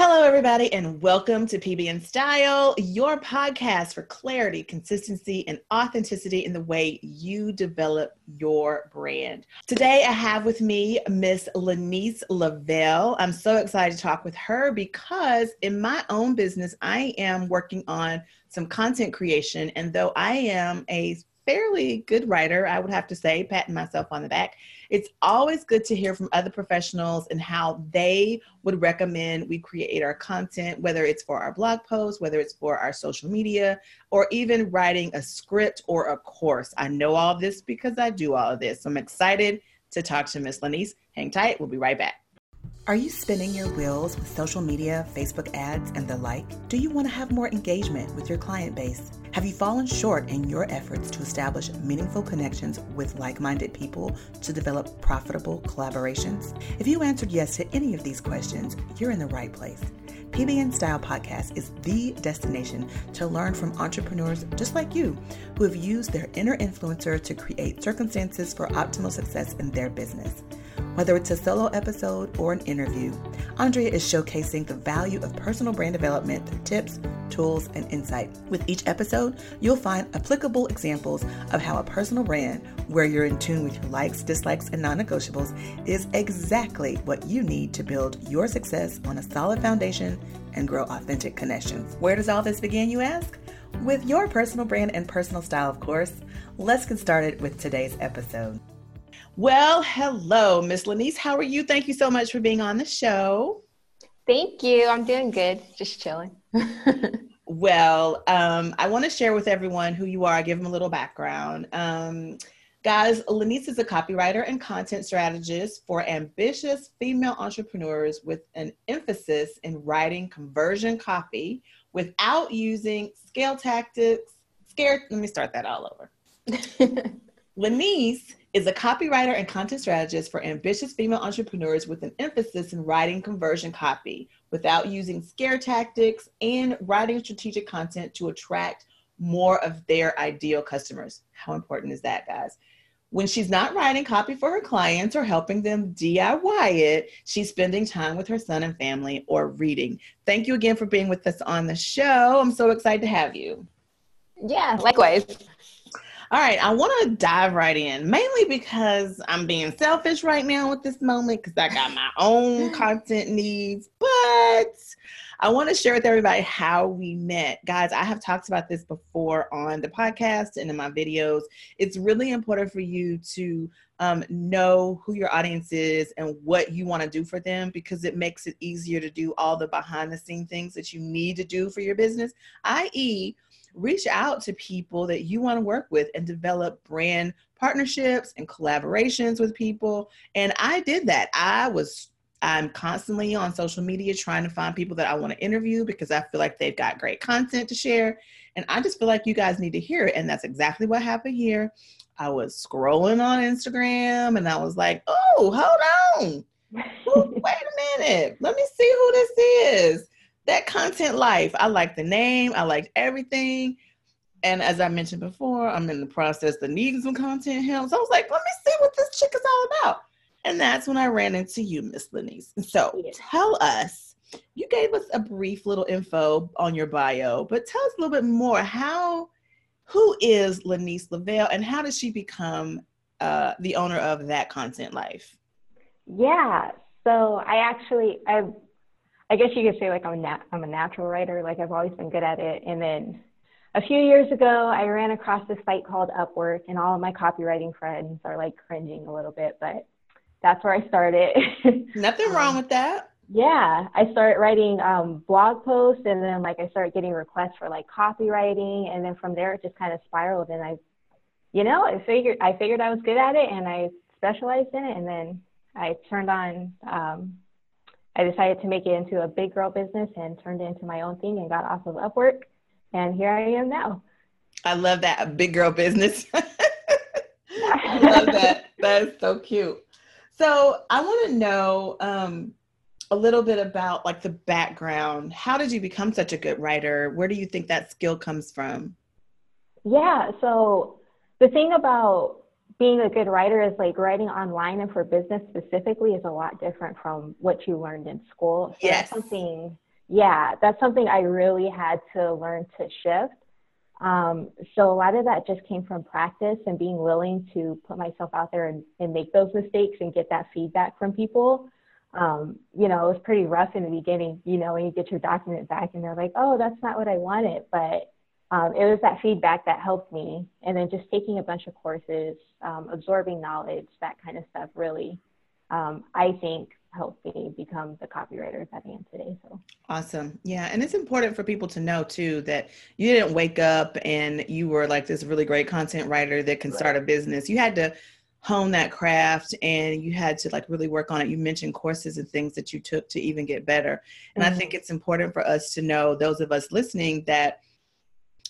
Hello, everybody, and welcome to PB and Style, your podcast for clarity, consistency, and authenticity in the way you develop your brand. Today, I have with me Miss Lanice Lavelle. I'm so excited to talk with her because in my own business, I am working on some content creation. And though I am a fairly good writer, I would have to say, patting myself on the back. It's always good to hear from other professionals and how they would recommend we create our content, whether it's for our blog posts, whether it's for our social media, or even writing a script or a course. I know all this because I do all of this. So I'm excited to talk to Miss Lanice. Hang tight, we'll be right back. Are you spinning your wheels with social media, Facebook ads, and the like? Do you want to have more engagement with your client base? Have you fallen short in your efforts to establish meaningful connections with like minded people to develop profitable collaborations? If you answered yes to any of these questions, you're in the right place. PBN Style Podcast is the destination to learn from entrepreneurs just like you who have used their inner influencer to create circumstances for optimal success in their business. Whether it's a solo episode or an interview, Andrea is showcasing the value of personal brand development through tips, tools, and insight. With each episode, you'll find applicable examples of how a personal brand, where you're in tune with your likes, dislikes, and non negotiables, is exactly what you need to build your success on a solid foundation and grow authentic connections. Where does all this begin, you ask? With your personal brand and personal style, of course. Let's get started with today's episode. Well, hello, Miss Lanice. How are you? Thank you so much for being on the show. Thank you. I'm doing good. Just chilling. well, um, I want to share with everyone who you are. I give them a little background. Um, guys, Lanice is a copywriter and content strategist for ambitious female entrepreneurs with an emphasis in writing conversion copy without using scale tactics. Scare. Let me start that all over. Lanice is a copywriter and content strategist for ambitious female entrepreneurs with an emphasis in writing conversion copy without using scare tactics and writing strategic content to attract more of their ideal customers. How important is that, guys? When she's not writing copy for her clients or helping them DIY it, she's spending time with her son and family or reading. Thank you again for being with us on the show. I'm so excited to have you. Yeah, likewise. All right, I want to dive right in, mainly because I'm being selfish right now with this moment because I got my own content needs, but I want to share with everybody how we met. Guys, I have talked about this before on the podcast and in my videos. It's really important for you to um, know who your audience is and what you want to do for them because it makes it easier to do all the behind the scene things that you need to do for your business, i.e., reach out to people that you want to work with and develop brand partnerships and collaborations with people. And I did that. I was I'm constantly on social media trying to find people that I want to interview because I feel like they've got great content to share. And I just feel like you guys need to hear it. And that's exactly what happened here. I was scrolling on Instagram and I was like, oh, hold on. Wait a minute. Let me see who this is that content life. I like the name, I liked everything. And as I mentioned before, I'm in the process of needing some content help. So I was like, let me see what this chick is all about. And that's when I ran into you, Miss Lanice. So tell us, you gave us a brief little info on your bio, but tell us a little bit more. How, who is Lanice Lavelle and how did she become uh, the owner of that content life? Yeah. So I actually, I I guess you could say like I'm a nat- I'm a natural writer. Like I've always been good at it. And then a few years ago, I ran across this site called Upwork, and all of my copywriting friends are like cringing a little bit, but that's where I started. Nothing wrong with that. Yeah, I started writing um, blog posts, and then like I started getting requests for like copywriting, and then from there it just kind of spiraled. And I, you know, I figured I figured I was good at it, and I specialized in it, and then I turned on um, I decided to make it into a big girl business and turned it into my own thing and got off of Upwork. And here I am now. I love that. A big girl business. I love that. That is so cute. So I want to know um, a little bit about like the background. How did you become such a good writer? Where do you think that skill comes from? Yeah. So the thing about being a good writer is like writing online and for business specifically is a lot different from what you learned in school. So yes. something yeah, that's something I really had to learn to shift. Um, so a lot of that just came from practice and being willing to put myself out there and, and make those mistakes and get that feedback from people. Um, you know, it was pretty rough in the beginning, you know, when you get your document back and they're like, oh, that's not what I wanted. But um, it was that feedback that helped me. And then just taking a bunch of courses, um, absorbing knowledge, that kind of stuff really, um, I think, helped me become the copywriter that I am today. So awesome. Yeah. And it's important for people to know too that you didn't wake up and you were like this really great content writer that can right. start a business. You had to hone that craft and you had to like really work on it. You mentioned courses and things that you took to even get better. And mm-hmm. I think it's important for us to know, those of us listening, that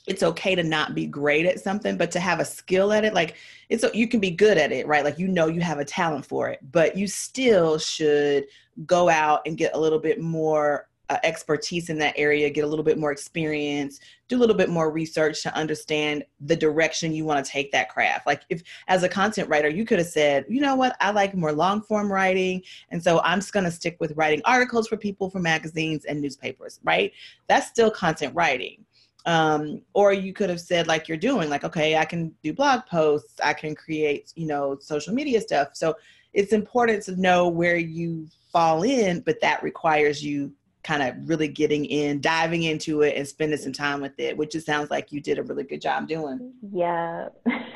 it's okay to not be great at something but to have a skill at it like it's you can be good at it right? Like you know you have a talent for it but you still should go out and get a little bit more uh, expertise in that area get a little bit more experience do a little bit more research to understand the direction you want to take that craft. Like if as a content writer you could have said you know what? I like more long form writing and so i'm just going to stick with writing articles for people for magazines and newspapers right? That's still content writing um, or you could have said like you're doing like okay i can do blog posts i can create you know social media stuff. So it's important to know where you fall in but that requires you kind of really getting in diving into it and spending some time with it which it sounds like you did a really good job doing. Yeah.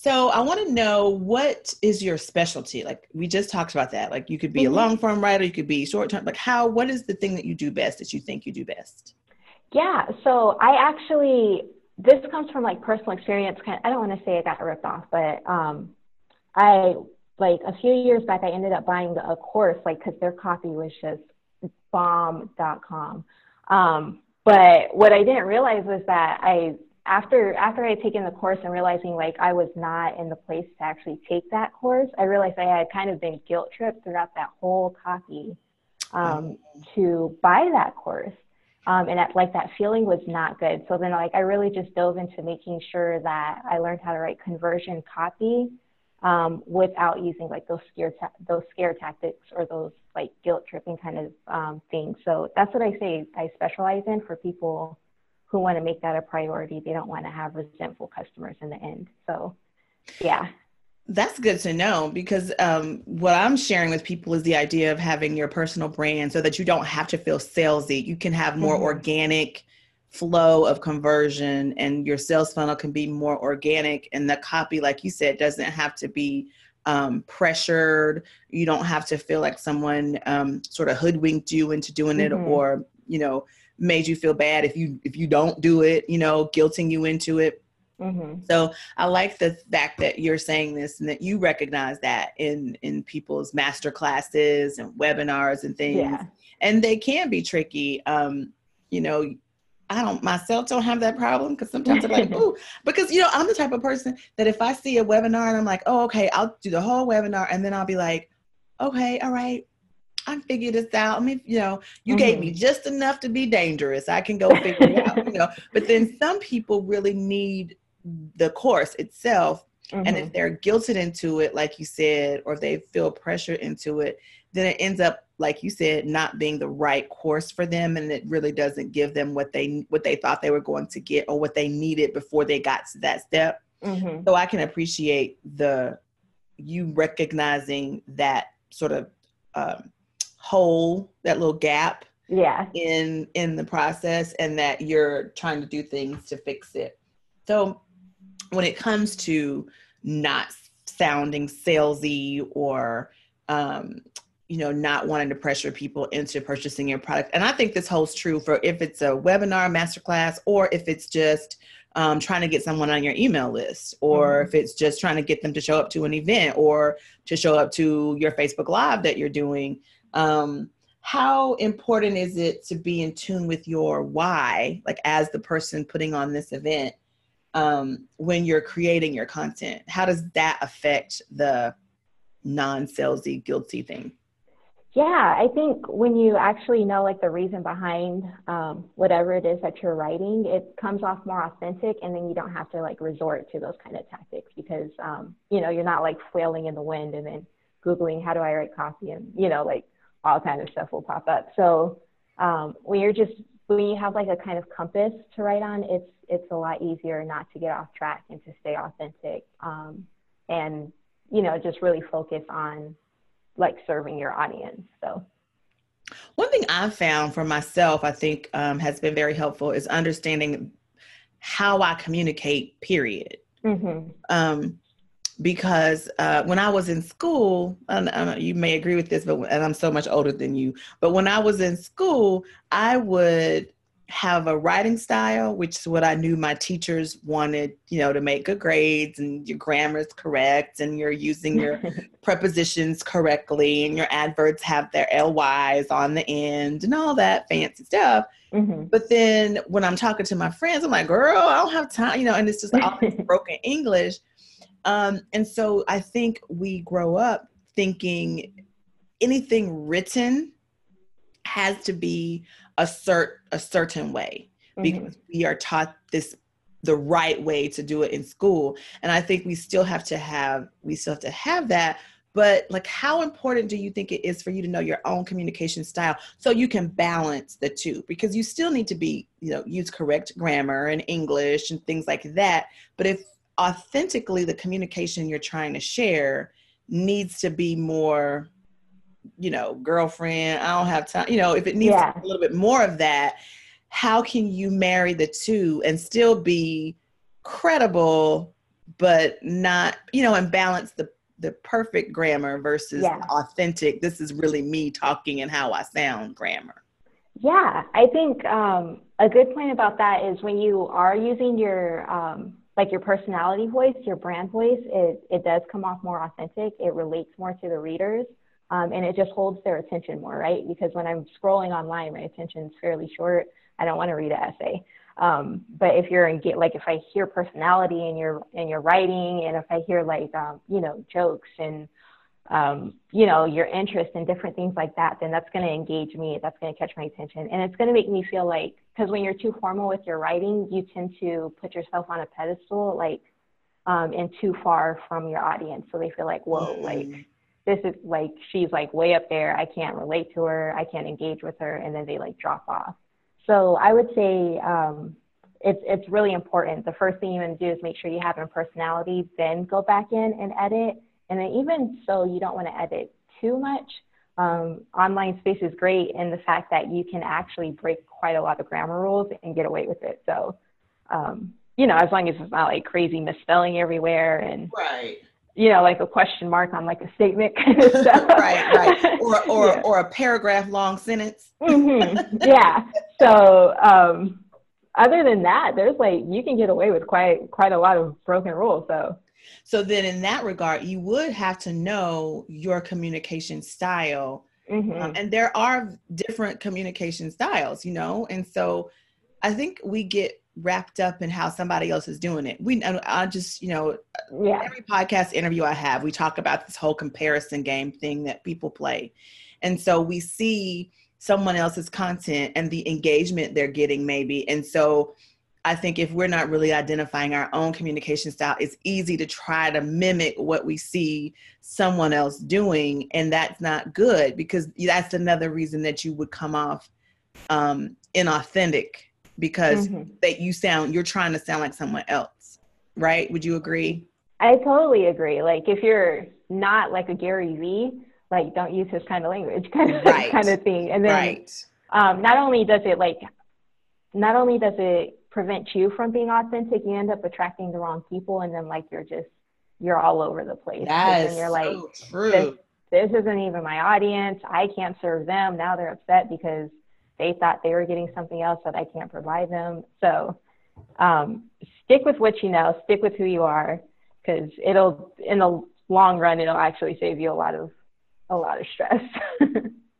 So i want to know what is your specialty? Like we just talked about that. Like you could be mm-hmm. a long form writer you could be short term. Like how what is the thing that you do best that you think you do best yeah, so I actually this comes from like personal experience. Kind of, I don't want to say I got ripped off, but um, I like a few years back I ended up buying a course like because their copy was just bomb.com. Um, but what I didn't realize was that I after after I had taken the course and realizing like I was not in the place to actually take that course, I realized I had kind of been guilt tripped throughout that whole copy um, to buy that course. Um, and that, like that feeling was not good. So then like I really just dove into making sure that I learned how to write conversion copy um, without using like those scare ta- those scare tactics or those like guilt tripping kind of um, things. So that's what I say I specialize in for people who want to make that a priority. They don't want to have resentful customers in the end. So yeah. That's good to know because um, what I'm sharing with people is the idea of having your personal brand so that you don't have to feel salesy. You can have more mm-hmm. organic flow of conversion and your sales funnel can be more organic. And the copy, like you said, doesn't have to be um, pressured. You don't have to feel like someone um, sort of hoodwinked you into doing it mm-hmm. or, you know, made you feel bad if you if you don't do it, you know, guilting you into it Mm-hmm. So I like the fact that you're saying this and that you recognize that in in people's master classes and webinars and things. Yeah. And they can be tricky. Um, you know, I don't myself don't have that problem because sometimes I'm like, ooh, because you know, I'm the type of person that if I see a webinar and I'm like, oh, okay, I'll do the whole webinar and then I'll be like, okay, all right, I figured this out. I mean, you know, you mm-hmm. gave me mm-hmm. just enough to be dangerous. I can go figure it out, you know. But then some people really need the course itself mm-hmm. and if mm-hmm. they're guilted into it like you said or if they feel pressure into it then it ends up like you said not being the right course for them and it really doesn't give them what they what they thought they were going to get or what they needed before they got to that step mm-hmm. so i can appreciate the you recognizing that sort of um, hole that little gap yeah in in the process and that you're trying to do things to fix it so when it comes to not sounding salesy or um, you know not wanting to pressure people into purchasing your product and i think this holds true for if it's a webinar masterclass or if it's just um, trying to get someone on your email list or mm-hmm. if it's just trying to get them to show up to an event or to show up to your facebook live that you're doing um, how important is it to be in tune with your why like as the person putting on this event um, when you're creating your content? How does that affect the non salesy, guilty thing? Yeah, I think when you actually know like the reason behind um, whatever it is that you're writing, it comes off more authentic, and then you don't have to like resort to those kind of tactics because um, you know you're not like flailing in the wind and then googling how do I write copy and you know like all kind of stuff will pop up. So um, when you're just when you have like a kind of compass to write on, it's it's a lot easier not to get off track and to stay authentic. Um, and you know, just really focus on like serving your audience. So. One thing I've found for myself, I think, um, has been very helpful is understanding how I communicate. Period. Mm-hmm. Um, because uh, when I was in school, and, you may agree with this, but and I'm so much older than you, but when I was in school, I would have a writing style, which is what I knew my teachers wanted, you know, to make good grades and your grammar is correct and you're using your prepositions correctly and your adverbs have their LYs on the end and all that fancy stuff. Mm-hmm. But then when I'm talking to my friends, I'm like, girl, I don't have time, you know, and it's just all broken English. Um, and so I think we grow up thinking anything written has to be a cert a certain way mm-hmm. because we are taught this the right way to do it in school. And i think we still have to have we still have to have that. But like how important do you think it is for you to know your own communication style so you can balance the two? Because you still need to be you know use correct grammar and english and things like that. But if authentically the communication you're trying to share needs to be more you know, girlfriend, I don't have time, you know, if it needs yeah. a little bit more of that, how can you marry the two and still be credible but not, you know, and balance the the perfect grammar versus yeah. authentic. This is really me talking and how I sound grammar. Yeah, I think um, a good point about that is when you are using your um, like your personality voice, your brand voice, it it does come off more authentic. It relates more to the readers um, and it just holds their attention more, right? Because when I'm scrolling online, my attention is fairly short. I don't want to read an essay. Um, but if you're in like if I hear personality in your in your writing, and if I hear like um, you know jokes and um, you know your interest in different things like that, then that's going to engage me. That's going to catch my attention, and it's going to make me feel like because when you're too formal with your writing, you tend to put yourself on a pedestal, like um, and too far from your audience, so they feel like whoa, like mm this is like she's like way up there i can't relate to her i can't engage with her and then they like drop off so i would say um, it's it's really important the first thing you want to do is make sure you have a personality then go back in and edit and then even so you don't want to edit too much um, online space is great in the fact that you can actually break quite a lot of grammar rules and get away with it so um, you know as long as it's not like crazy misspelling everywhere and right you know, like a question mark on like a statement kind of stuff. right, right. Or or yeah. or a paragraph long sentence. mm-hmm. Yeah. So um, other than that, there's like you can get away with quite quite a lot of broken rules. So so then in that regard, you would have to know your communication style. Mm-hmm. Um, and there are different communication styles, you know, and so I think we get wrapped up in how somebody else is doing it. We, I just, you know, yeah. every podcast interview I have, we talk about this whole comparison game thing that people play. And so we see someone else's content and the engagement they're getting, maybe. And so I think if we're not really identifying our own communication style, it's easy to try to mimic what we see someone else doing. And that's not good because that's another reason that you would come off um, inauthentic because mm-hmm. that you sound you're trying to sound like someone else right would you agree i totally agree like if you're not like a gary vee like don't use his kind of language kind of right. kind of thing and then right. um, not only does it like not only does it prevent you from being authentic you end up attracting the wrong people and then like you're just you're all over the place and you're like so this, this isn't even my audience i can't serve them now they're upset because they thought they were getting something else that I can't provide them. So um, stick with what you know, stick with who you are, because it'll in the long run it'll actually save you a lot of a lot of stress.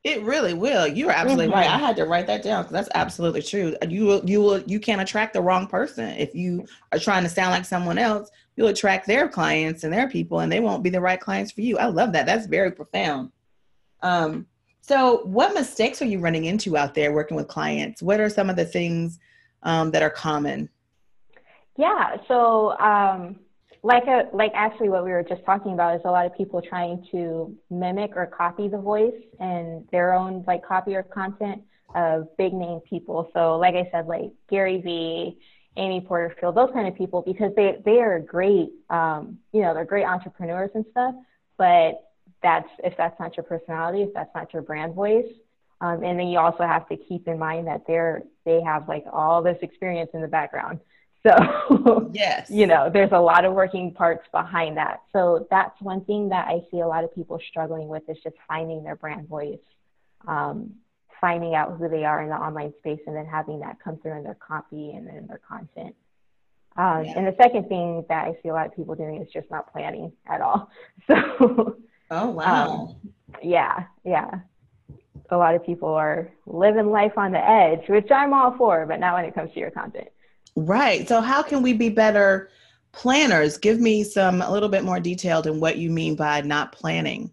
it really will. You're absolutely mm-hmm. right. I had to write that down because that's absolutely true. You will you will you can't attract the wrong person if you are trying to sound like someone else. You'll attract their clients and their people, and they won't be the right clients for you. I love that. That's very profound. Um, so, what mistakes are you running into out there working with clients? What are some of the things um, that are common? Yeah, so um, like a, like actually what we were just talking about is a lot of people trying to mimic or copy the voice and their own like copy or content of big name people. So, like I said, like Gary Vee, Amy Porterfield, those kind of people, because they they are great. Um, you know, they're great entrepreneurs and stuff. But that's if that's not your personality, if that's not your brand voice, um, and then you also have to keep in mind that they're they have like all this experience in the background. So yes, you know, there's a lot of working parts behind that. So that's one thing that I see a lot of people struggling with is just finding their brand voice, um, finding out who they are in the online space, and then having that come through in their copy and then their content. Um, yeah. And the second thing that I see a lot of people doing is just not planning at all. So, oh wow, um, yeah, yeah a lot of people are living life on the edge, which I'm all for, but not when it comes to your content. Right. So how can we be better planners? Give me some a little bit more detailed in what you mean by not planning.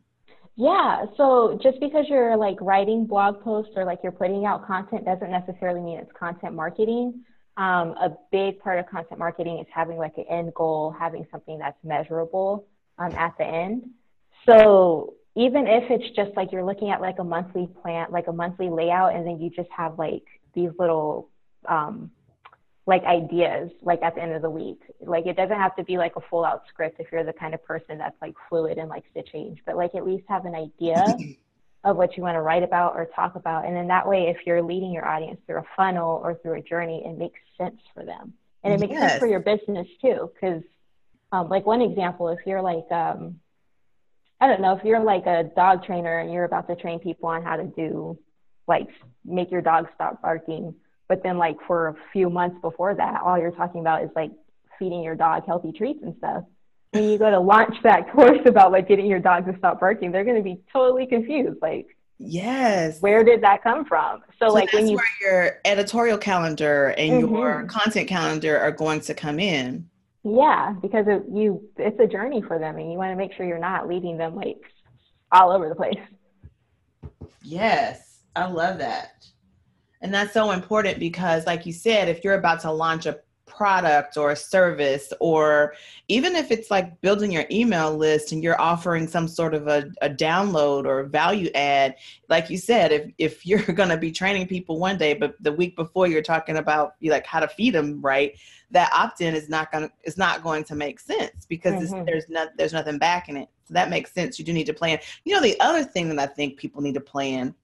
Yeah. So just because you're like writing blog posts or like you're putting out content doesn't necessarily mean it's content marketing. Um, a big part of content marketing is having like an end goal, having something that's measurable um, at the end. So even if it's just like you're looking at like a monthly plan, like a monthly layout, and then you just have like these little um, like ideas like at the end of the week. Like it doesn't have to be like a full out script if you're the kind of person that's like fluid and likes to change, but like at least have an idea of what you want to write about or talk about. And then that way, if you're leading your audience through a funnel or through a journey, it makes sense for them. And it makes yes. sense for your business too. Cause um, like one example, if you're like, um, I don't know if you're like a dog trainer and you're about to train people on how to do like make your dog stop barking, but then like for a few months before that, all you're talking about is like feeding your dog healthy treats and stuff. When you go to launch that course about like getting your dog to stop barking, they're going to be totally confused. Like, yes, where did that come from? So, so like when you your editorial calendar and mm-hmm. your content calendar are going to come in. Yeah, because it, you it's a journey for them, and you want to make sure you're not leading them like all over the place. Yes, I love that. And that's so important because, like you said, if you're about to launch a product or a service, or even if it's like building your email list and you're offering some sort of a, a download or value add, like you said, if, if you're going to be training people one day, but the week before you're talking about like how to feed them right, that opt-in is not going to is not going to make sense because mm-hmm. there's not there's nothing backing it. So that makes sense. You do need to plan. You know, the other thing that I think people need to plan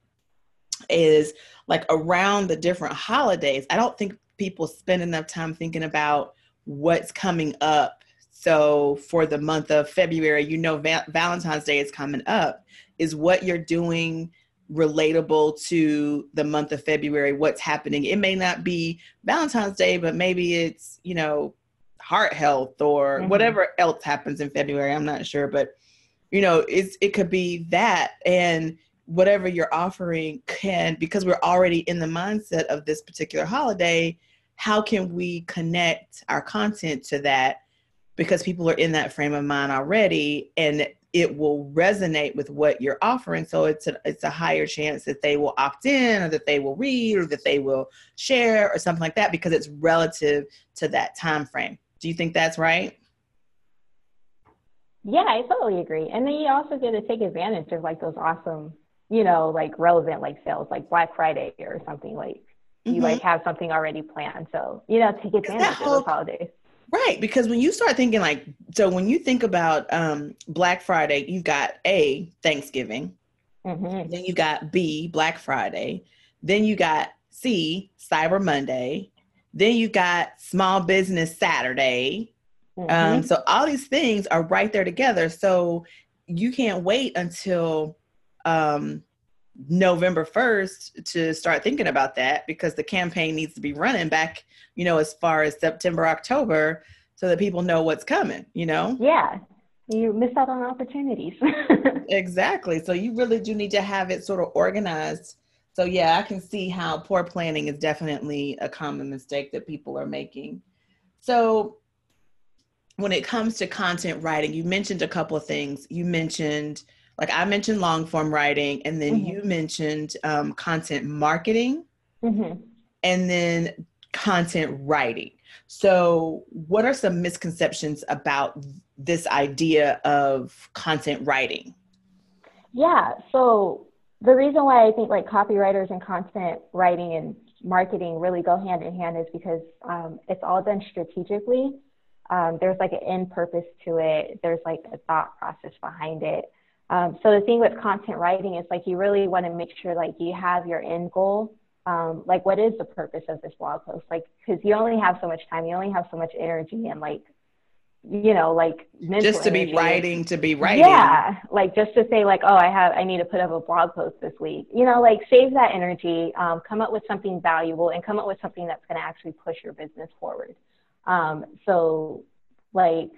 is like around the different holidays. I don't think people spend enough time thinking about what's coming up. So for the month of February, you know Va- Valentine's Day is coming up. Is what you're doing relatable to the month of February, what's happening? It may not be Valentine's Day, but maybe it's, you know, heart health or mm-hmm. whatever else happens in February. I'm not sure, but you know, it's it could be that and whatever you're offering can because we're already in the mindset of this particular holiday how can we connect our content to that? Because people are in that frame of mind already and it will resonate with what you're offering. So it's a, it's a higher chance that they will opt in or that they will read or that they will share or something like that because it's relative to that time frame. Do you think that's right? Yeah i totally agree. And then you also get to take advantage of like those awesome you know, like relevant like sales, like Black Friday or something like you mm-hmm. like have something already planned. So, you know, take advantage of those holidays. Right, because when you start thinking like so when you think about um Black Friday, you've got A, Thanksgiving. Mm-hmm. Then you got B, Black Friday. Then you got C, Cyber Monday. Then you got Small Business Saturday. Mm-hmm. Um, so all these things are right there together. So you can't wait until um, November 1st to start thinking about that because the campaign needs to be running back, you know, as far as September, October, so that people know what's coming, you know? Yeah. You miss out on opportunities. exactly. So you really do need to have it sort of organized. So, yeah, I can see how poor planning is definitely a common mistake that people are making. So, when it comes to content writing, you mentioned a couple of things. You mentioned like I mentioned long form writing, and then mm-hmm. you mentioned um, content marketing, mm-hmm. and then content writing. So, what are some misconceptions about this idea of content writing? Yeah. So, the reason why I think like copywriters and content writing and marketing really go hand in hand is because um, it's all done strategically. Um, there's like an end purpose to it. There's like a thought process behind it. Um, so the thing with content writing is like you really want to make sure like you have your end goal. Um, like what is the purpose of this blog post? Like because you only have so much time, you only have so much energy and like you know, like just to be writing, to be writing. Yeah, like just to say, like, oh, I have, I need to put up a blog post this week. You know, like save that energy, um, come up with something valuable, and come up with something that's going to actually push your business forward. Um, so, like,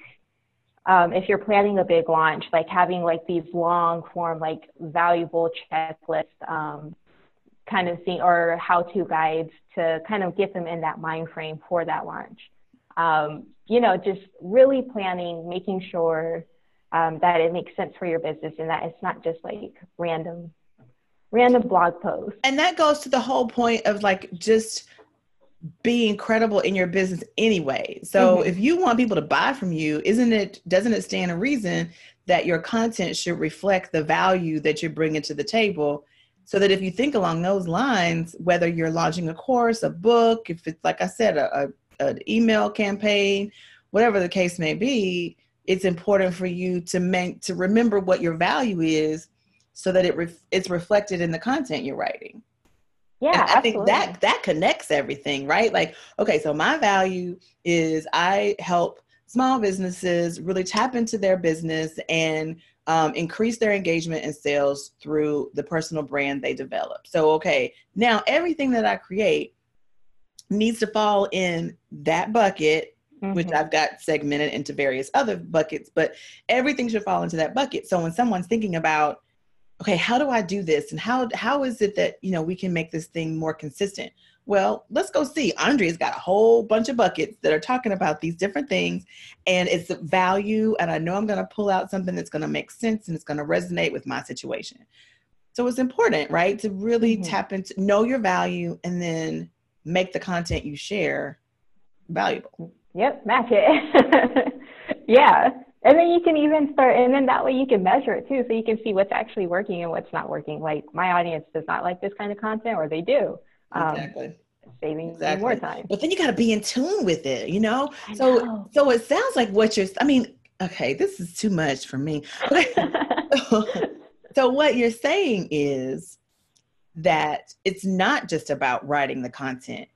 um, if you're planning a big launch, like having like these long form, like valuable checklist um, kind of thing, or how to guides to kind of get them in that mind frame for that launch. Um, you know, just really planning, making sure um, that it makes sense for your business and that it's not just like random, random blog posts. And that goes to the whole point of like just being credible in your business anyway. So mm-hmm. if you want people to buy from you, isn't it, doesn't it stand a reason that your content should reflect the value that you're bringing to the table? So that if you think along those lines, whether you're launching a course, a book, if it's like I said, a, a an email campaign, whatever the case may be, it's important for you to make to remember what your value is, so that it ref, it's reflected in the content you're writing. Yeah, and I think that that connects everything, right? Like, okay, so my value is I help small businesses really tap into their business and um, increase their engagement and sales through the personal brand they develop. So, okay, now everything that I create needs to fall in that bucket mm-hmm. which I've got segmented into various other buckets, but everything should fall into that bucket. So when someone's thinking about, okay, how do I do this? And how how is it that you know we can make this thing more consistent? Well, let's go see. Andrea's got a whole bunch of buckets that are talking about these different things, and it's a value. And I know I'm going to pull out something that's going to make sense and it's going to resonate with my situation. So it's important, right, to really mm-hmm. tap into know your value and then make the content you share valuable. Yep, match it. yeah. And then you can even start, and then that way you can measure it too, so you can see what's actually working and what's not working. Like my audience does not like this kind of content, or they do. Um, exactly. Saving exactly. more time. But then you got to be in tune with it, you know. I so, know. so it sounds like what you're. I mean, okay, this is too much for me. so, so what you're saying is that it's not just about writing the content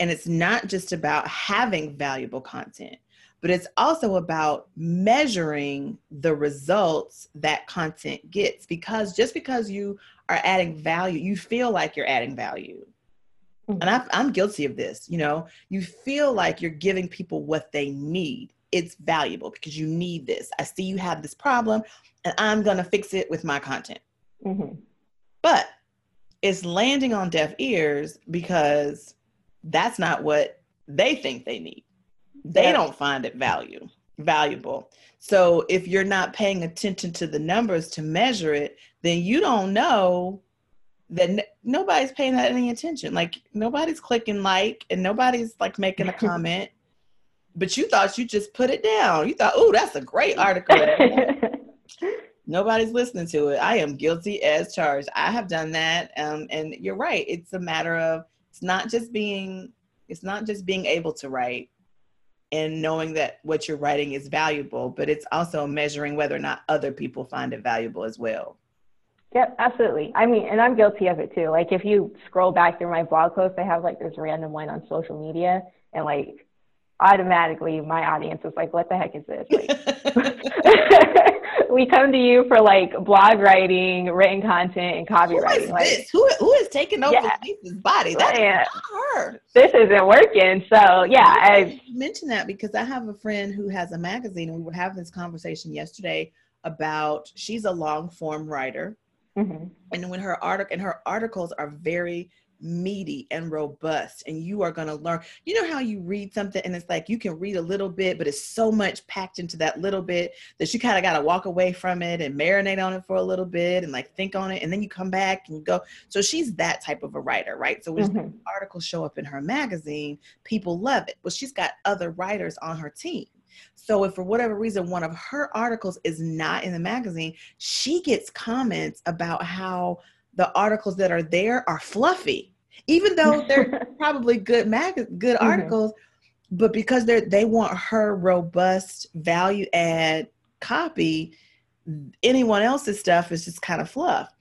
and it's not just about having valuable content, but it's also about measuring the results that content gets. Because just because you are adding value, you feel like you're adding value. Mm-hmm. And I, I'm guilty of this. You know, you feel like you're giving people what they need. It's valuable because you need this. I see you have this problem, and I'm going to fix it with my content. Mm-hmm. But it's landing on deaf ears because that's not what they think they need. They yeah. don't find it value valuable. So if you're not paying attention to the numbers to measure it, then you don't know that n- nobody's paying that any attention. Like nobody's clicking like and nobody's like making a comment. but you thought you just put it down. You thought, "Oh, that's a great article." nobody's listening to it. I am guilty as charged. I have done that, um, and you're right. It's a matter of it's not just being it's not just being able to write and knowing that what you're writing is valuable, but it's also measuring whether or not other people find it valuable as well. Yep, absolutely. I mean, and I'm guilty of it too. Like if you scroll back through my blog posts, I have like this random one on social media and like automatically my audience is like, what the heck is this? Like, we come to you for like blog writing, written content, and copywriting. Who is like, this? Who, who is taking over yeah. Lisa's body? That's yeah. her. This isn't working. So yeah, I mentioned that because I have a friend who has a magazine, and we were having this conversation yesterday about she's a long form writer, mm-hmm. and when her article and her articles are very meaty and robust and you are going to learn. You know how you read something and it's like you can read a little bit but it's so much packed into that little bit that you kind of got to walk away from it and marinate on it for a little bit and like think on it and then you come back and you go. So she's that type of a writer right? So when mm-hmm. articles show up in her magazine people love it. Well she's got other writers on her team. So if for whatever reason one of her articles is not in the magazine she gets comments about how the articles that are there are fluffy, even though they're probably good mag- good mm-hmm. articles, but because they're they want her robust value add copy, anyone else's stuff is just kind of fluff.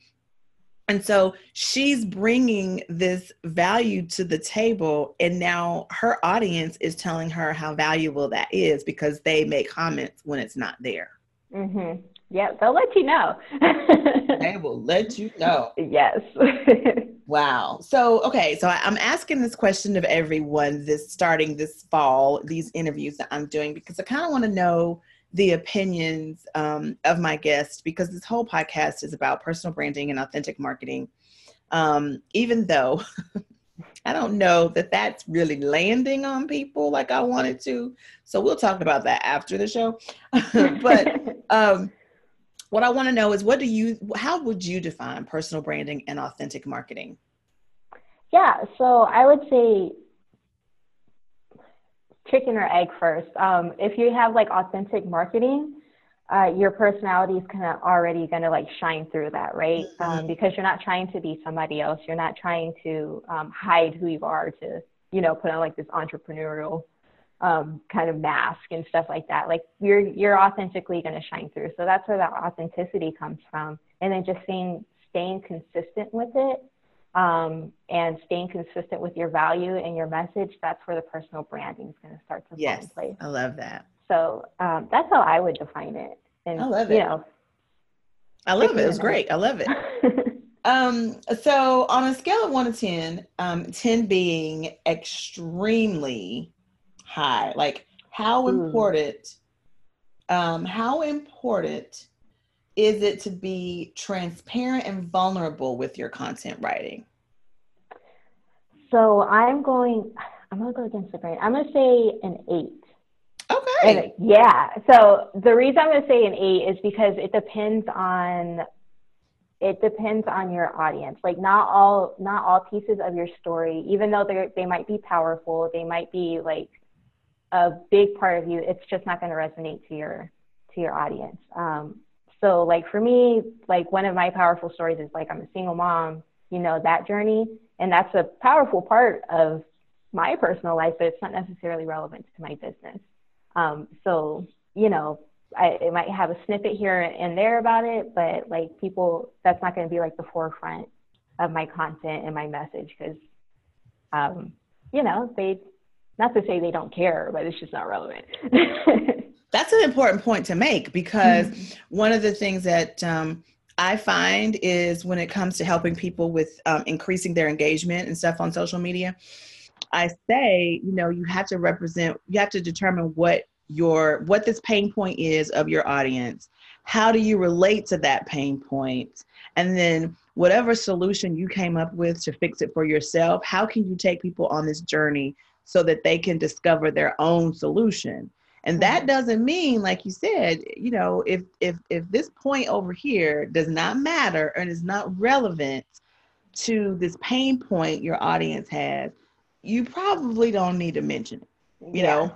And so she's bringing this value to the table, and now her audience is telling her how valuable that is because they make comments when it's not there. Mm-hmm. Yeah, they'll let you know. they will let you know. Yes. wow. So, okay, so I'm asking this question of everyone this starting this fall, these interviews that I'm doing, because I kind of want to know the opinions um, of my guests because this whole podcast is about personal branding and authentic marketing. Um, even though I don't know that that's really landing on people like I wanted to. So we'll talk about that after the show. but um, what I want to know is what do you, how would you define personal branding and authentic marketing? Yeah, so I would say chicken or egg first. Um, if you have like authentic marketing, uh, your personality is kind of already going to like shine through that, right? Mm-hmm. Um, because you're not trying to be somebody else. You're not trying to um, hide who you are to, you know, put on like this entrepreneurial um, kind of mask and stuff like that. Like you're you're authentically going to shine through. So that's where that authenticity comes from. And then just staying staying consistent with it um, and staying consistent with your value and your message, that's where the personal branding is going to start to yes, fall in place. I love that. So um, that's how I would define it. And, I love it. You know, I love it. It was great. I love it. um, so on a scale of one to 10, um, 10 being extremely high, like how important, um, how important is it to be transparent and vulnerable with your content writing? So I'm going, I'm going to go against the grain. I'm going to say an eight. Okay. And, yeah. So the reason I'm going to say an eight is because it depends on it depends on your audience. Like not all not all pieces of your story, even though they they might be powerful, they might be like a big part of you. It's just not going to resonate to your to your audience. Um, so like for me, like one of my powerful stories is like I'm a single mom, you know, that journey. And that's a powerful part of my personal life, but it's not necessarily relevant to my business. Um, so, you know, I might have a snippet here and there about it, but like people, that's not going to be like the forefront of my content and my message because, um, you know, they, not to say they don't care, but it's just not relevant. That's an important point to make because mm-hmm. one of the things that um, I find is when it comes to helping people with um, increasing their engagement and stuff on social media, I say, you know, you have to represent, you have to determine what your what this pain point is of your audience. How do you relate to that pain point? And then whatever solution you came up with to fix it for yourself, how can you take people on this journey so that they can discover their own solution? and that mm-hmm. doesn't mean like you said you know if if if this point over here does not matter and is not relevant to this pain point your audience has you probably don't need to mention it you yeah. know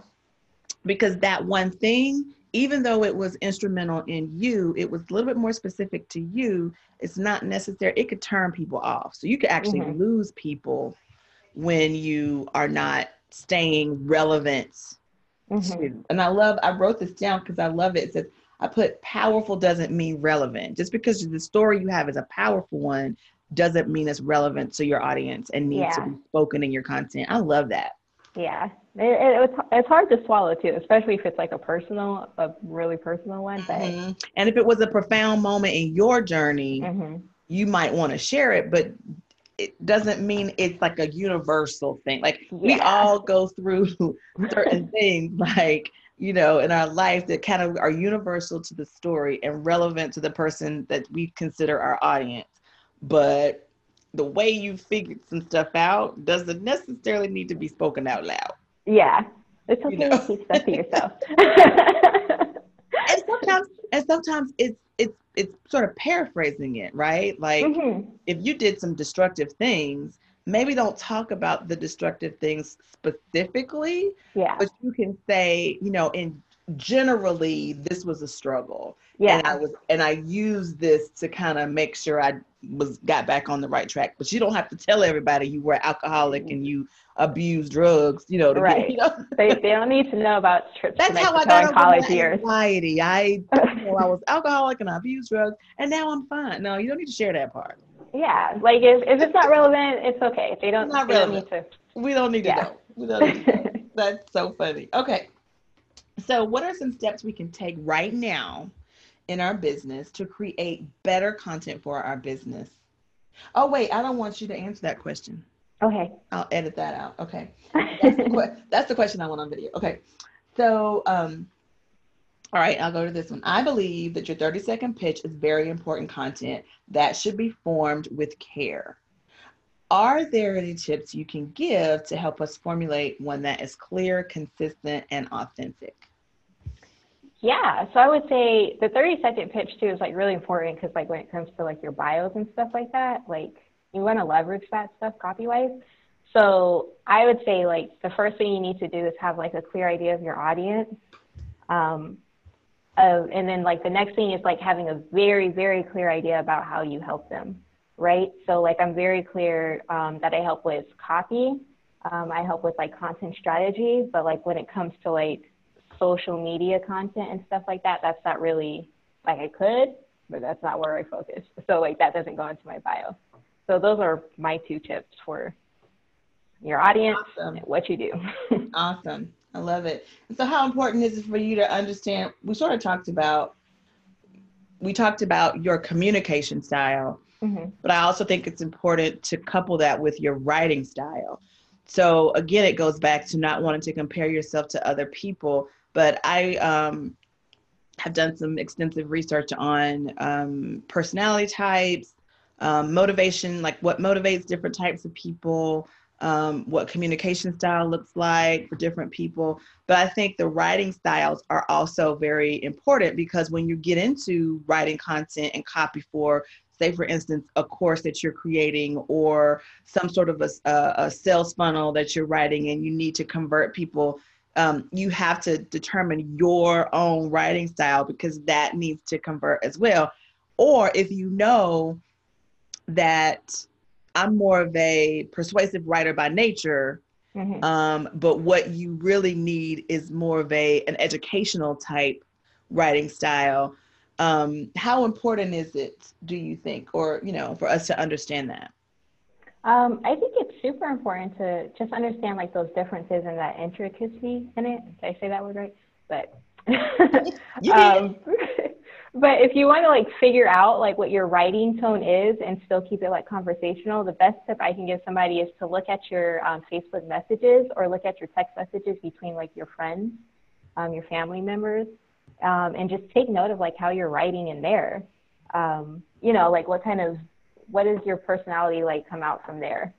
because that one thing even though it was instrumental in you it was a little bit more specific to you it's not necessary it could turn people off so you could actually mm-hmm. lose people when you are not staying relevant Mm-hmm. And I love, I wrote this down because I love it. It says, I put powerful doesn't mean relevant. Just because the story you have is a powerful one doesn't mean it's relevant to your audience and needs yeah. to be spoken in your content. I love that. Yeah. It, it, it's, it's hard to swallow too, especially if it's like a personal, a really personal one. But mm-hmm. and if it was a profound moment in your journey, mm-hmm. you might want to share it, but it doesn't mean it's like a universal thing. Like yeah. we all go through certain things, like you know, in our life that kind of are universal to the story and relevant to the person that we consider our audience. But the way you figured some stuff out doesn't necessarily need to be spoken out loud. Yeah, it's okay you know? to keep stuff to yourself. and sometimes, and sometimes it's it's it's sort of paraphrasing it, right? Like mm-hmm. if you did some destructive things, maybe don't talk about the destructive things specifically. Yeah. But you can say, you know, in generally this was a struggle. Yeah. And I was and I used this to kind of make sure I was got back on the right track. But you don't have to tell everybody you were alcoholic and you abuse drugs, you know. right. Get, you know? they, they don't need to know about trips That's how I got college years. anxiety. I, you know, I was alcoholic and I abused drugs, and now I'm fine. No, you don't need to share that part. Yeah, like if, if it's not relevant, it's okay. They don't. Not they don't relevant. need to. We don't need to Yeah. know. We don't need to know. That's so funny. Okay. So, what are some steps we can take right now in our business to create better content for our business? Oh, wait, I don't want you to answer that question. Okay. I'll edit that out. Okay. That's the, que- that's the question I want on video. Okay. So, um, all right, I'll go to this one. I believe that your 30 second pitch is very important content that should be formed with care. Are there any tips you can give to help us formulate one that is clear, consistent, and authentic? Yeah, so I would say the 30 second pitch too is like really important because like when it comes to like your bios and stuff like that, like you want to leverage that stuff copy wise. So I would say like the first thing you need to do is have like a clear idea of your audience. Um, of, and then like the next thing is like having a very, very clear idea about how you help them, right? So like I'm very clear um, that I help with copy. Um, I help with like content strategy, but like when it comes to like social media content and stuff like that, that's not really like I could, but that's not where I focus. So like that doesn't go into my bio. So those are my two tips for your audience, Awesome. and what you do. Awesome. I love it. So how important is it for you to understand we sort of talked about we talked about your communication style, hmm but I also think it's important to couple that with your writing style. So again, it goes back to not wanting to compare yourself to other people. But I um, have done some extensive research on um, personality types, um, motivation, like what motivates different types of people, um, what communication style looks like for different people. But I think the writing styles are also very important because when you get into writing content and copy for, say, for instance, a course that you're creating or some sort of a, a, sales funnel that you're writing and you need to convert people. Um, you have to determine your own writing style because that needs to convert as well. Or if you know that I'm more of a persuasive writer by nature, hmm um, but what you really need is more of a an educational type writing style. Um, how important is it, do you think, or you know, for us to understand that? Um, I think it's super important to just understand like those differences and that intricacy in it. Did I say that word right? But um, but if you want to like figure out like what your writing tone is and still keep it like conversational, the best tip I can give somebody is to look at your um, Facebook messages or look at your text messages between like your friends, um, your family members, um, and just take note of like how you're writing in there. Um, you know, like what kind of what is your personality like come out from there?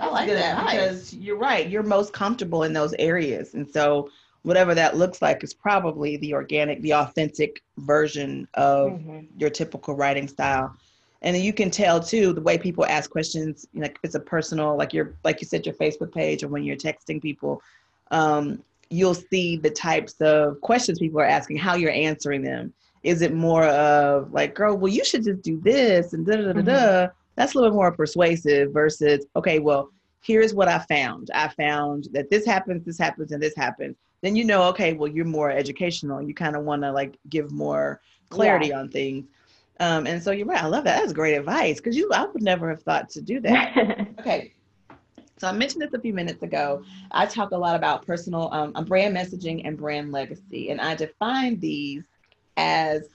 I like that because you're right. You're most comfortable in those areas. And so whatever that looks like is probably the organic, the authentic version of Mhm. your typical writing style. And then you can tell too the way people ask questions, like if it's a personal, like your like you said, your Facebook page or when you're texting people, um, you'll see the types of questions people are asking, how you're answering them. Is it more of like, girl, well, you should just do this and da da da da da. That's a little bit more persuasive versus, okay, well, here's what I found. I found that this happens, this happens, and this happens. Then you know, okay, well, you're more educational. You kind of want to like give more clarity on things. Um, and so you're right. I love that. That's great advice because you, I would never have thought to do that. Okay. So I mentioned this a few minutes ago. I talk a lot about personal um, brand messaging and brand legacy, and I define these as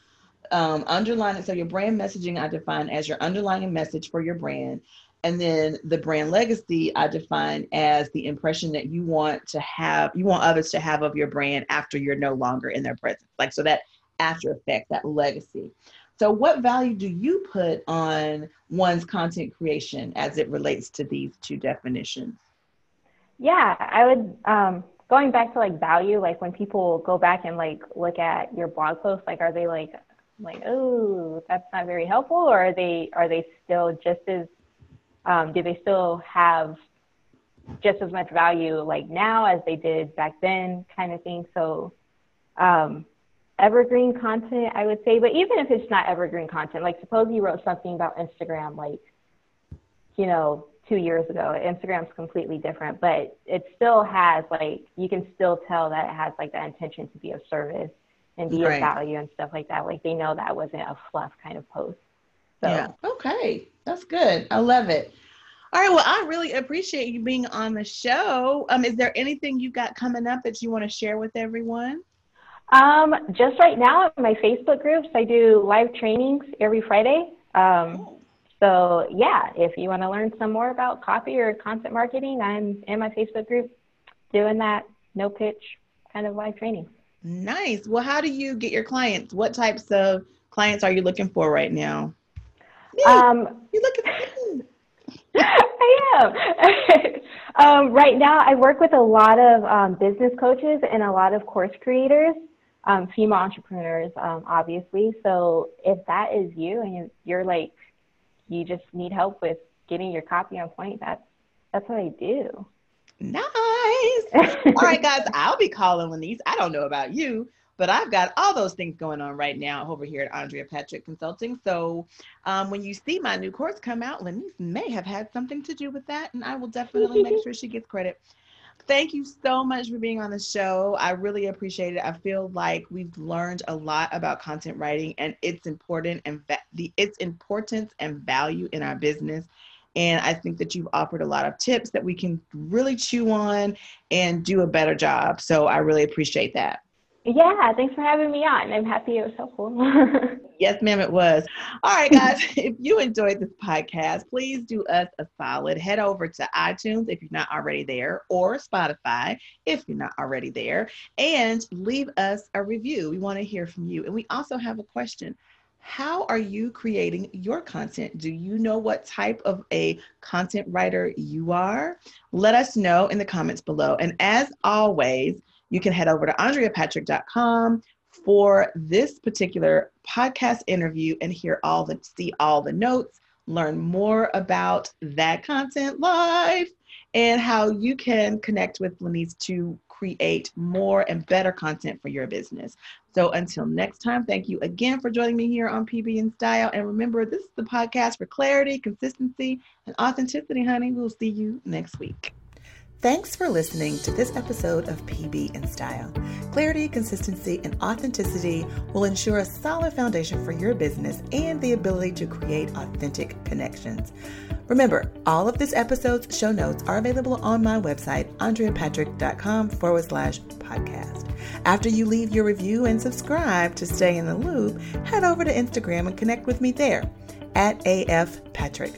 um, underlining. So your brand messaging I define as your underlying message for your brand, and then the brand legacy I define as the impression that you want to have, you want others to have of your brand after you're no longer in their presence. Like so that after effect, that legacy. So, what value do you put on one's content creation as it relates to these two definitions? Yeah, I would um going back to like value, like when people go back and like look at your blog post, like are they like like, oh, that's not very helpful, or are they are they still just as um, do they still have just as much value like now as they did back then, kind of thing? So, um, evergreen content, I would say. But even if it's not evergreen content, like suppose you wrote something about Instagram, like, you know, two years ago, Instagram's completely different, but it still has like, you can still tell that it has like the intention to be of service and be right. of value and stuff like that. Like they know that wasn't a fluff kind of post. So. Yeah. Okay. That's good. I love it. All right. Well, I really appreciate you being on the show. Um, is there anything you got coming up that you want to share with everyone? Um, just right now, in my Facebook groups, I do live trainings every Friday. Um, oh. So yeah, if you want to learn some more about copy or content marketing, I'm in my Facebook group doing that no pitch kind of live training. Nice. Well, how do you get your clients? What types of clients are you looking for right now? Um, you look at I am. um, right now, I work with a lot of um, business coaches and a lot of course creators, um, female entrepreneurs, um, obviously. So if that is you and you're like, you just need help with getting your copy on point, that's that's what I do. Nice. All right, guys, I'll be calling Lenise. I don't know about you, but I've got all those things going on right now over here at Andrea Patrick Consulting. So um, when you see my new course come out, Lenise may have had something to do with that, and I will definitely make sure she gets credit. Thank you so much for being on the show. I really appreciate it. I feel like we've learned a lot about content writing and its important and va- the its importance and value in our business. And I think that you've offered a lot of tips that we can really chew on and do a better job. So I really appreciate that. Yeah, thanks for having me on. I'm happy it was helpful. yes, ma'am, it was. All right, guys, if you enjoyed this podcast, please do us a solid. Head over to iTunes if you're not already there, or Spotify if you're not already there, and leave us a review. We want to hear from you. And we also have a question. How are you creating your content? Do you know what type of a content writer you are? Let us know in the comments below. And as always, you can head over to andreapatrick.com for this particular podcast interview and hear all the see all the notes, learn more about that content live and how you can connect with Lenise to create more and better content for your business. So until next time, thank you again for joining me here on PB and Style. And remember, this is the podcast for clarity, consistency, and authenticity, honey. We'll see you next week. Thanks for listening to this episode of PB in Style. Clarity, consistency, and authenticity will ensure a solid foundation for your business and the ability to create authentic connections. Remember, all of this episode's show notes are available on my website, andreapatrick.com forward slash podcast. After you leave your review and subscribe to stay in the loop, head over to Instagram and connect with me there at AF Patrick.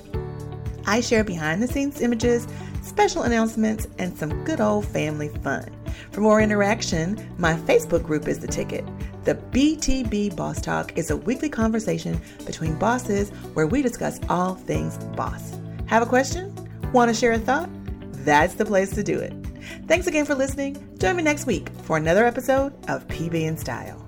I share behind the scenes images special announcements, and some good old family fun. For more interaction, my Facebook group is the ticket. The BTB Boss Talk is a weekly conversation between bosses where we discuss all things boss. Have a question? Want to share a thought? That's the place to do it. Thanks again for listening. Join me next week for another episode of PB in Style.